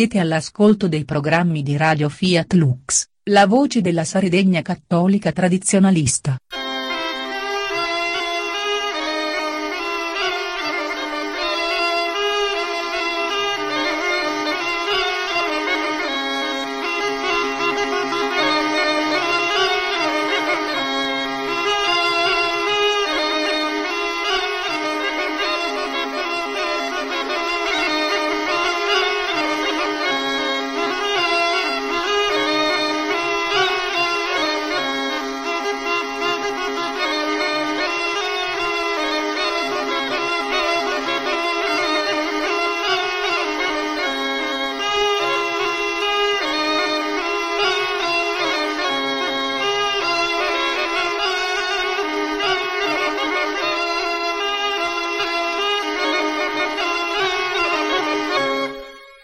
Siete all'ascolto dei programmi di Radio Fiat Lux, la voce della Sardegna cattolica tradizionalista.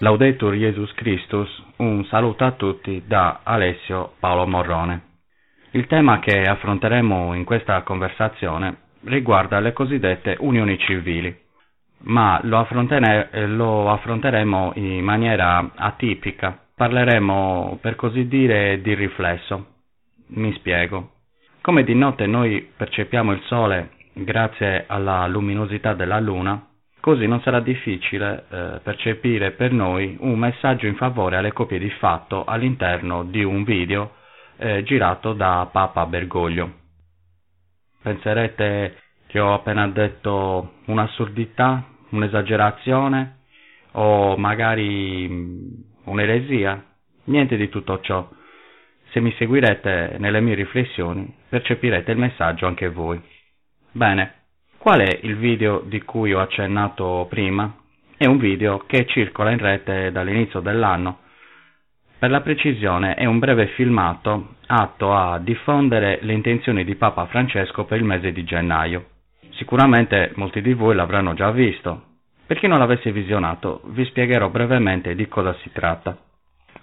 Laudetur Jesus Christus, un saluto a tutti da Alessio Paolo Morrone. Il tema che affronteremo in questa conversazione riguarda le cosiddette unioni civili, ma lo, affrontene- lo affronteremo in maniera atipica. Parleremo, per così dire, di riflesso. Mi spiego. Come di notte noi percepiamo il Sole grazie alla luminosità della Luna, Così non sarà difficile eh, percepire per noi un messaggio in favore alle coppie di fatto all'interno di un video eh, girato da Papa Bergoglio. Penserete che ho appena detto un'assurdità, un'esagerazione o magari mm, un'eresia? Niente di tutto ciò. Se mi seguirete nelle mie riflessioni, percepirete il messaggio anche voi. Bene, Qual è il video di cui ho accennato prima? È un video che circola in rete dall'inizio dell'anno. Per la precisione è un breve filmato atto a diffondere le intenzioni di Papa Francesco per il mese di gennaio. Sicuramente molti di voi l'avranno già visto. Per chi non l'avesse visionato, vi spiegherò brevemente di cosa si tratta.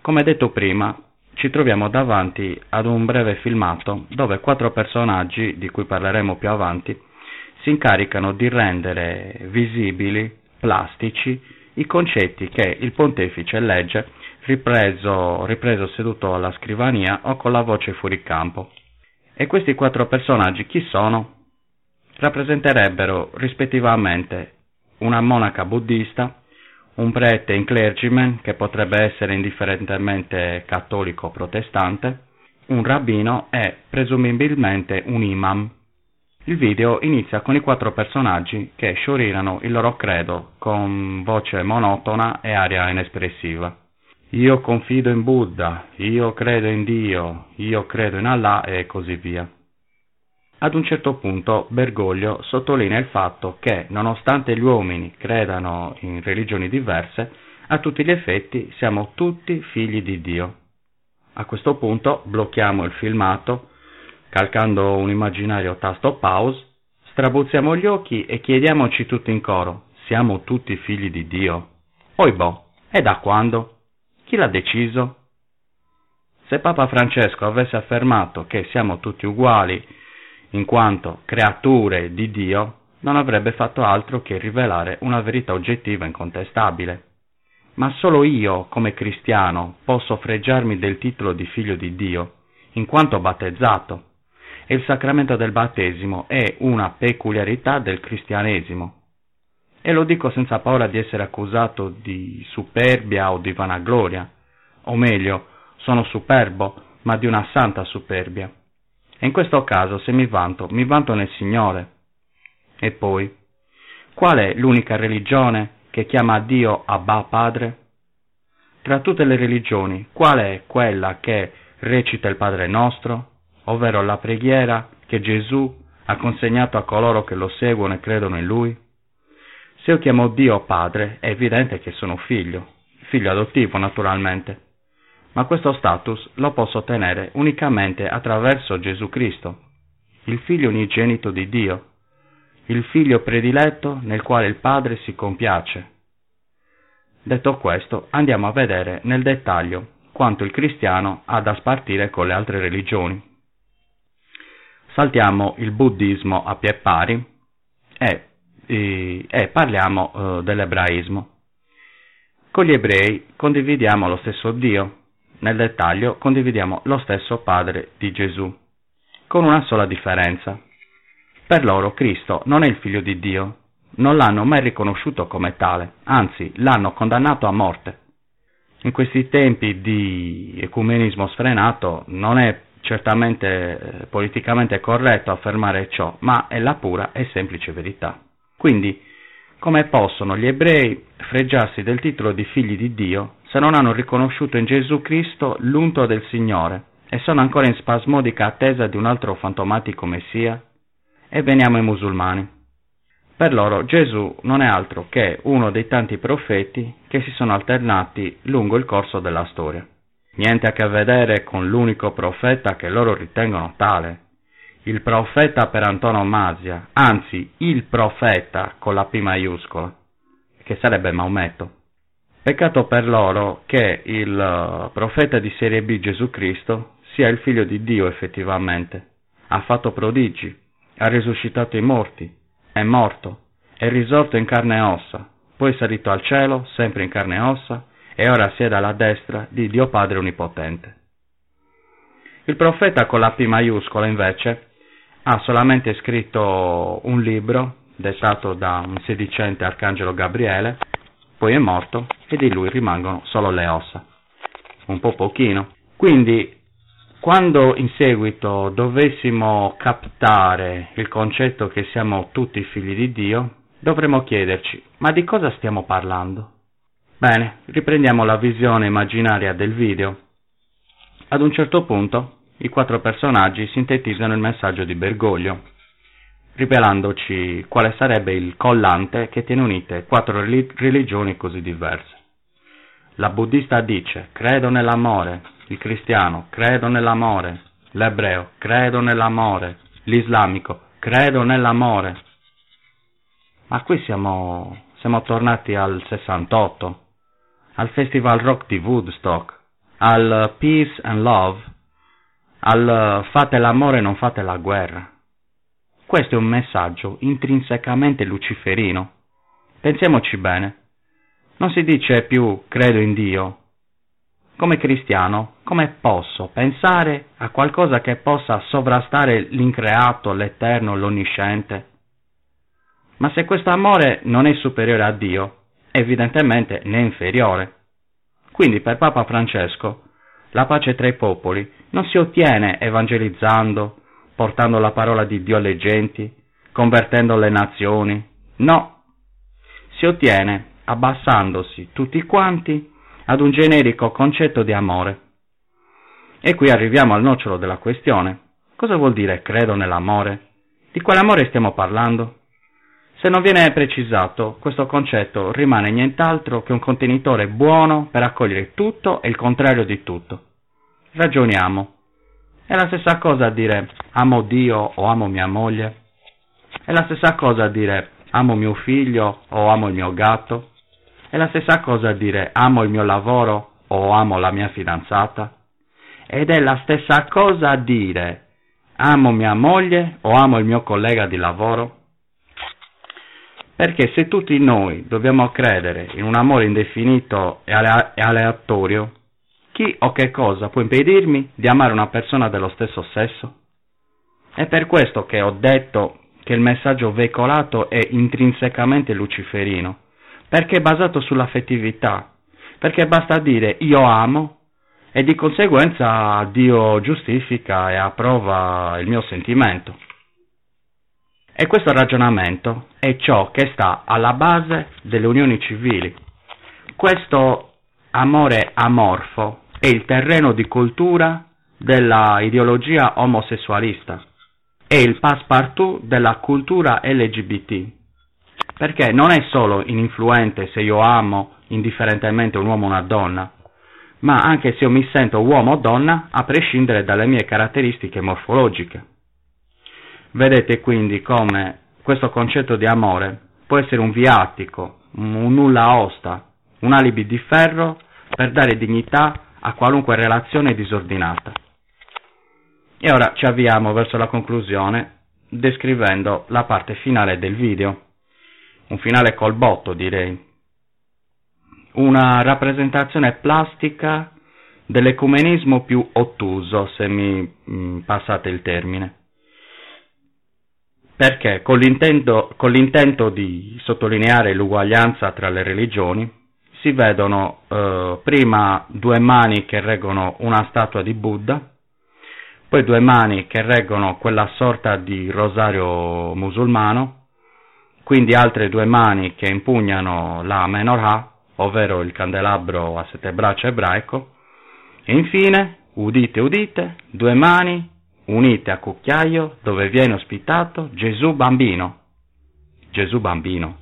Come detto prima, ci troviamo davanti ad un breve filmato dove quattro personaggi, di cui parleremo più avanti, si incaricano di rendere visibili, plastici, i concetti che il pontefice legge ripreso, ripreso seduto alla scrivania o con la voce fuori campo. E questi quattro personaggi chi sono? Rappresenterebbero rispettivamente una monaca buddista, un prete in clergyman che potrebbe essere indifferentemente cattolico o protestante, un rabbino e presumibilmente un imam il video inizia con i quattro personaggi che sciorinano il loro credo con voce monotona e aria inespressiva. Io confido in Buddha, io credo in Dio, io credo in Allah e così via. Ad un certo punto Bergoglio sottolinea il fatto che, nonostante gli uomini credano in religioni diverse, a tutti gli effetti siamo tutti figli di Dio. A questo punto blocchiamo il filmato Calcando un immaginario tasto pause, strabuzziamo gli occhi e chiediamoci tutti in coro, siamo tutti figli di Dio? Oibò, e da quando? Chi l'ha deciso? Se Papa Francesco avesse affermato che siamo tutti uguali, in quanto creature di Dio, non avrebbe fatto altro che rivelare una verità oggettiva incontestabile. Ma solo io, come cristiano, posso fregiarmi del titolo di figlio di Dio, in quanto battezzato il sacramento del battesimo è una peculiarità del cristianesimo. E lo dico senza paura di essere accusato di superbia o di vanagloria, o meglio, sono superbo, ma di una santa superbia. E in questo caso, se mi vanto, mi vanto nel Signore. E poi, qual è l'unica religione che chiama Dio Abba Padre? Tra tutte le religioni, qual è quella che recita il Padre nostro? Ovvero la preghiera che Gesù ha consegnato a coloro che lo seguono e credono in Lui? Se io chiamo Dio Padre, è evidente che sono figlio, figlio adottivo naturalmente, ma questo status lo posso ottenere unicamente attraverso Gesù Cristo, il figlio unigenito di Dio, il figlio prediletto nel quale il Padre si compiace. Detto questo, andiamo a vedere nel dettaglio quanto il cristiano ha da spartire con le altre religioni saltiamo il buddismo a pie pari e, e, e parliamo uh, dell'ebraismo. Con gli ebrei condividiamo lo stesso Dio, nel dettaglio condividiamo lo stesso Padre di Gesù, con una sola differenza. Per loro Cristo non è il figlio di Dio, non l'hanno mai riconosciuto come tale, anzi l'hanno condannato a morte. In questi tempi di ecumenismo sfrenato non è certamente eh, politicamente corretto affermare ciò, ma è la pura e semplice verità. Quindi, come possono gli ebrei fregiarsi del titolo di figli di Dio se non hanno riconosciuto in Gesù Cristo l'unto del Signore e sono ancora in spasmodica attesa di un altro fantomatico Messia? E veniamo ai musulmani. Per loro Gesù non è altro che uno dei tanti profeti che si sono alternati lungo il corso della storia. Niente a che vedere con l'unico profeta che loro ritengono tale, il profeta per antonomasia, anzi il profeta con la P maiuscola, che sarebbe Maometto. Peccato per loro che il eh, profeta di serie B Gesù Cristo sia il figlio di Dio effettivamente. Ha fatto prodigi, ha risuscitato i morti, è morto, è risorto in carne e ossa, poi è salito al cielo, sempre in carne e ossa, e ora siede alla destra di Dio Padre Onnipotente. Il profeta con la P maiuscola invece ha solamente scritto un libro dettato da un sedicente arcangelo Gabriele, poi è morto e di lui rimangono solo le ossa. Un po' pochino. Quindi, quando in seguito dovessimo captare il concetto che siamo tutti figli di Dio, dovremmo chiederci, ma di cosa stiamo parlando? Bene, riprendiamo la visione immaginaria del video. Ad un certo punto, i quattro personaggi sintetizzano il messaggio di Bergoglio, rivelandoci quale sarebbe il collante che tiene unite quattro religioni così diverse. La buddista dice credo nell'amore, il cristiano credo nell'amore, l'ebreo credo nell'amore, l'islamico credo nell'amore. Ma qui siamo, siamo tornati al 68 al Festival Rock di Woodstock, al Peace and Love, al fate l'amore non fate la guerra. Questo è un messaggio intrinsecamente luciferino. Pensiamoci bene. Non si dice più credo in Dio. Come cristiano, come posso pensare a qualcosa che possa sovrastare l'increato, l'eterno, l'onnisciente? Ma se questo amore non è superiore a Dio, evidentemente è inferiore. Quindi per Papa Francesco la pace tra i popoli non si ottiene evangelizzando, portando la parola di Dio alle genti, convertendo le nazioni, no, si ottiene abbassandosi tutti quanti ad un generico concetto di amore. E qui arriviamo al nocciolo della questione. Cosa vuol dire credo nell'amore? Di quale amore stiamo parlando? Se non viene precisato, questo concetto rimane nient'altro che un contenitore buono per accogliere tutto e il contrario di tutto. Ragioniamo. È la stessa cosa dire amo Dio o amo mia moglie? È la stessa cosa dire amo mio figlio o amo il mio gatto? È la stessa cosa dire amo il mio lavoro o amo la mia fidanzata? Ed è la stessa cosa dire amo mia moglie o amo il mio collega di lavoro? Perché se tutti noi dobbiamo credere in un amore indefinito e aleatorio, chi o che cosa può impedirmi di amare una persona dello stesso sesso? È per questo che ho detto che il messaggio veicolato è intrinsecamente luciferino, perché è basato sull'affettività, perché basta dire io amo e di conseguenza Dio giustifica e approva il mio sentimento. E questo ragionamento è ciò che sta alla base delle unioni civili. Questo amore amorfo è il terreno di cultura della ideologia omosessualista, è il passepartout della cultura LGBT, perché non è solo ininfluente se io amo indifferentemente un uomo o una donna, ma anche se io mi sento uomo o donna a prescindere dalle mie caratteristiche morfologiche. Vedete quindi come questo concetto di amore può essere un viatico, un nulla osta, un alibi di ferro per dare dignità a qualunque relazione disordinata. E ora ci avviamo verso la conclusione descrivendo la parte finale del video, un finale col botto direi. una rappresentazione plastica dell'ecumenismo più ottuso, se mi mm, passate il termine. Perché con l'intento, con l'intento di sottolineare l'uguaglianza tra le religioni si vedono eh, prima due mani che reggono una statua di Buddha, poi due mani che reggono quella sorta di rosario musulmano, quindi altre due mani che impugnano la menorah, ovvero il candelabro a sette braccia ebraico, e infine, udite, udite, due mani unite a cucchiaio dove viene ospitato Gesù bambino. Gesù bambino.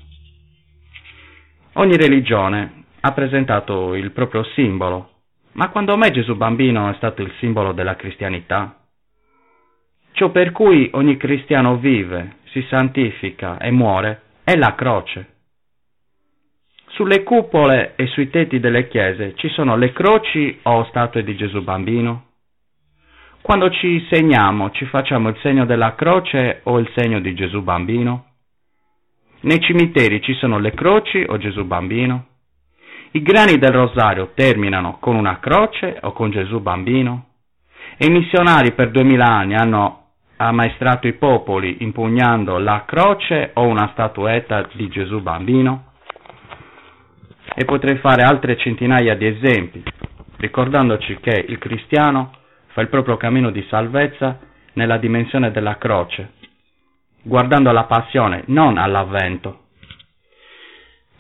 Ogni religione ha presentato il proprio simbolo, ma quando mai Gesù bambino è stato il simbolo della cristianità? Ciò per cui ogni cristiano vive, si santifica e muore è la croce. Sulle cupole e sui tetti delle chiese ci sono le croci o statue di Gesù bambino? Quando ci segniamo ci facciamo il segno della croce o il segno di Gesù bambino? Nei cimiteri ci sono le croci o Gesù bambino? I grani del rosario terminano con una croce o con Gesù bambino? E i missionari per duemila anni hanno ammaestrato i popoli impugnando la croce o una statuetta di Gesù bambino? E potrei fare altre centinaia di esempi, ricordandoci che il cristiano fa il proprio cammino di salvezza nella dimensione della croce, guardando alla passione, non all'avvento.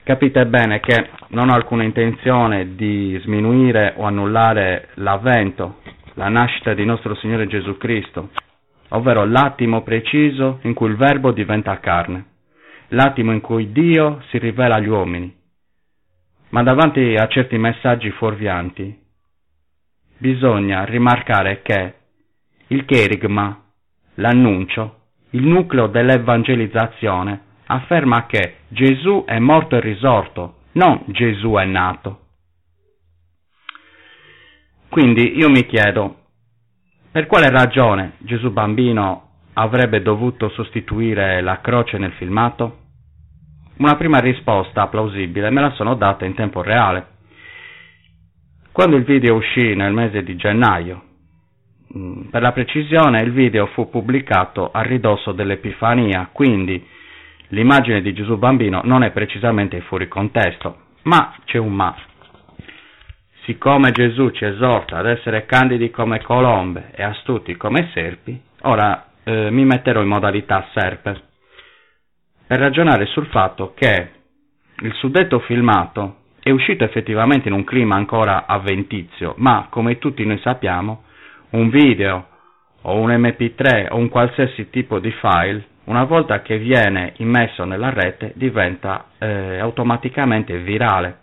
Capite bene che non ho alcuna intenzione di sminuire o annullare l'avvento, la nascita di nostro Signore Gesù Cristo, ovvero l'attimo preciso in cui il Verbo diventa carne, l'attimo in cui Dio si rivela agli uomini. Ma davanti a certi messaggi fuorvianti, bisogna rimarcare che il cherigma, l'annuncio, il nucleo dell'evangelizzazione, afferma che Gesù è morto e risorto, non Gesù è nato. Quindi io mi chiedo, per quale ragione Gesù bambino avrebbe dovuto sostituire la croce nel filmato? Una prima risposta plausibile me la sono data in tempo reale. Quando il video uscì nel mese di gennaio, mm, per la precisione il video fu pubblicato a ridosso dell'Epifania, quindi l'immagine di Gesù bambino non è precisamente fuori contesto, ma c'è un ma. Siccome Gesù ci esorta ad essere candidi come colombe e astuti come serpi, ora eh, mi metterò in modalità serpe per ragionare sul fatto che il suddetto filmato è uscito effettivamente in un clima ancora avventizio, ma come tutti noi sappiamo, un video o un mp3 o un qualsiasi tipo di file, una volta che viene immesso nella rete, diventa eh, automaticamente virale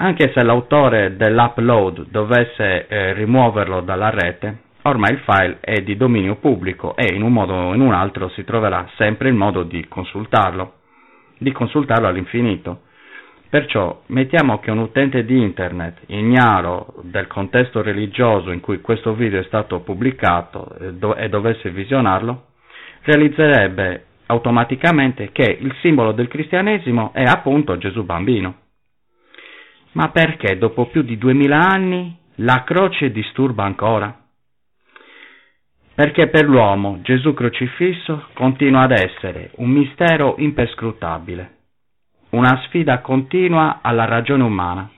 anche se l'autore dell'upload dovesse eh, rimuoverlo dalla rete, ormai il file è di dominio pubblico e in un modo o in un altro si troverà sempre il modo di consultarlo, di consultarlo all'infinito. Perciò mettiamo che un utente di internet, ignaro del contesto religioso in cui questo video è stato pubblicato e, do- dovesse visionarlo, realizzerebbe automaticamente che il simbolo del cristianesimo è appunto Gesù bambino. Ma perché dopo più di duemila anni la croce disturba ancora? Perché per l'uomo Gesù crocifisso continua ad essere un mistero imperscrutabile, una sfida continua alla ragione umana.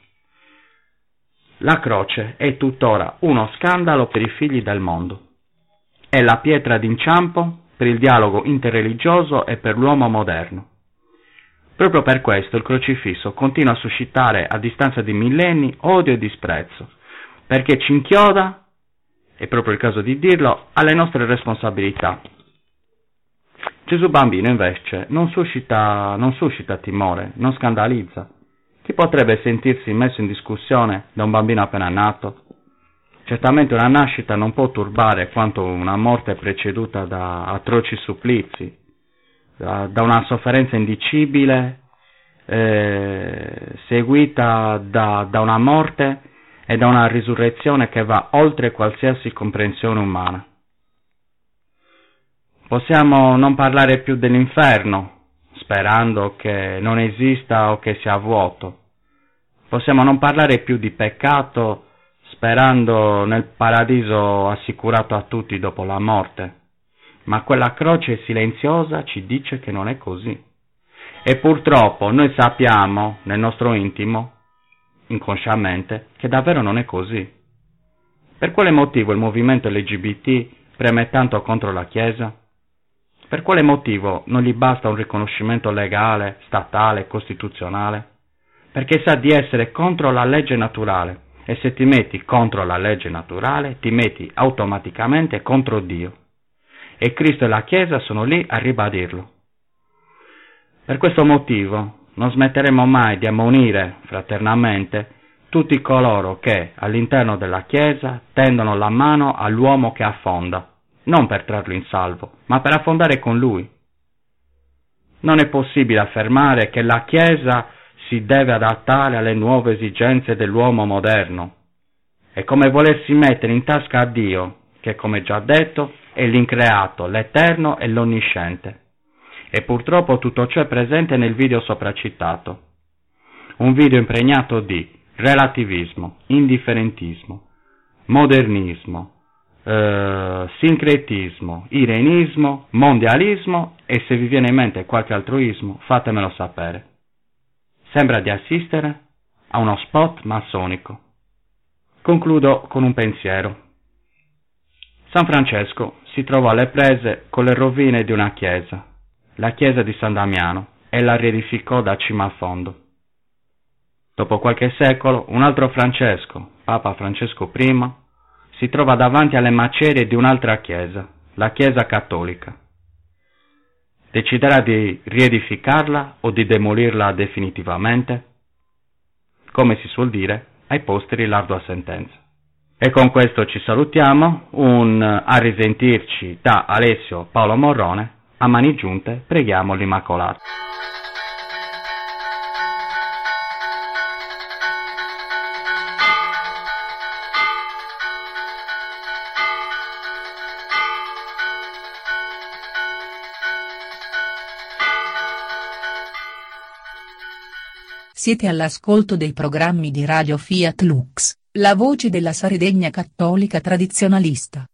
La croce è tuttora uno scandalo per i figli del mondo. È la pietra d'inciampo per il dialogo interreligioso e per l'uomo moderno. Proprio per questo il crocifisso continua a suscitare a distanza di millenni odio e disprezzo, perché ci inchioda, è proprio il caso di dirlo, alle nostre responsabilità. Gesù bambino invece non suscita, non suscita timore, non scandalizza. Chi potrebbe sentirsi messo in discussione da un bambino appena nato? Certamente una nascita non può turbare quanto una morte preceduta da atroci supplizi, da una sofferenza indicibile, eh, seguita da, da una morte e da una risurrezione che va oltre qualsiasi comprensione umana. Possiamo non parlare più dell'inferno, sperando che non esista o che sia vuoto, Possiamo non parlare più di peccato sperando nel paradiso assicurato a tutti dopo la morte, ma quella croce silenziosa ci dice che non è così. E purtroppo noi sappiamo nel nostro intimo, inconsciamente, che davvero non è così. Per quale motivo il movimento LGBT preme tanto contro la Chiesa? Per quale motivo non gli basta un riconoscimento legale, statale, costituzionale? Perché sa di essere contro la legge naturale e se ti metti contro la legge naturale ti metti automaticamente contro Dio. E Cristo e la Chiesa sono lì a ribadirlo. Per questo motivo non smetteremo mai di ammonire fraternamente tutti coloro che all'interno della Chiesa tendono la mano all'uomo che affonda, non per trarlo in salvo, ma per affondare con lui. Non è possibile affermare che la Chiesa si deve adattare alle nuove esigenze dell'uomo moderno. È come volersi mettere in tasca a Dio, che come già detto è l'increato, l'eterno e l'onnisciente. E purtroppo tutto ciò è presente nel video sopracitato. Un video impregnato di relativismo, indifferentismo, modernismo, eh, sincretismo, irenismo, mondialismo e se vi viene in mente qualche altruismo fatemelo sapere. Sembra di assistere a uno spot massonico. Concludo con un pensiero. San Francesco si trovò alle prese con le rovine di una chiesa, la chiesa di San Damiano, e la riedificò da cima a fondo. Dopo qualche secolo, un altro Francesco, Papa Francesco I, si trova davanti alle macerie di un'altra chiesa, la Chiesa cattolica. Deciderà di riedificarla o di demolirla definitivamente? Come si suol dire, ai posteri l'ardua sentenza. E con questo ci salutiamo, un a risentirci da Alessio Paolo Morrone, a mani giunte preghiamo l'Immacolato. Siete all'ascolto dei programmi di Radio Fiat Lux, la voce della Sardegna cattolica tradizionalista.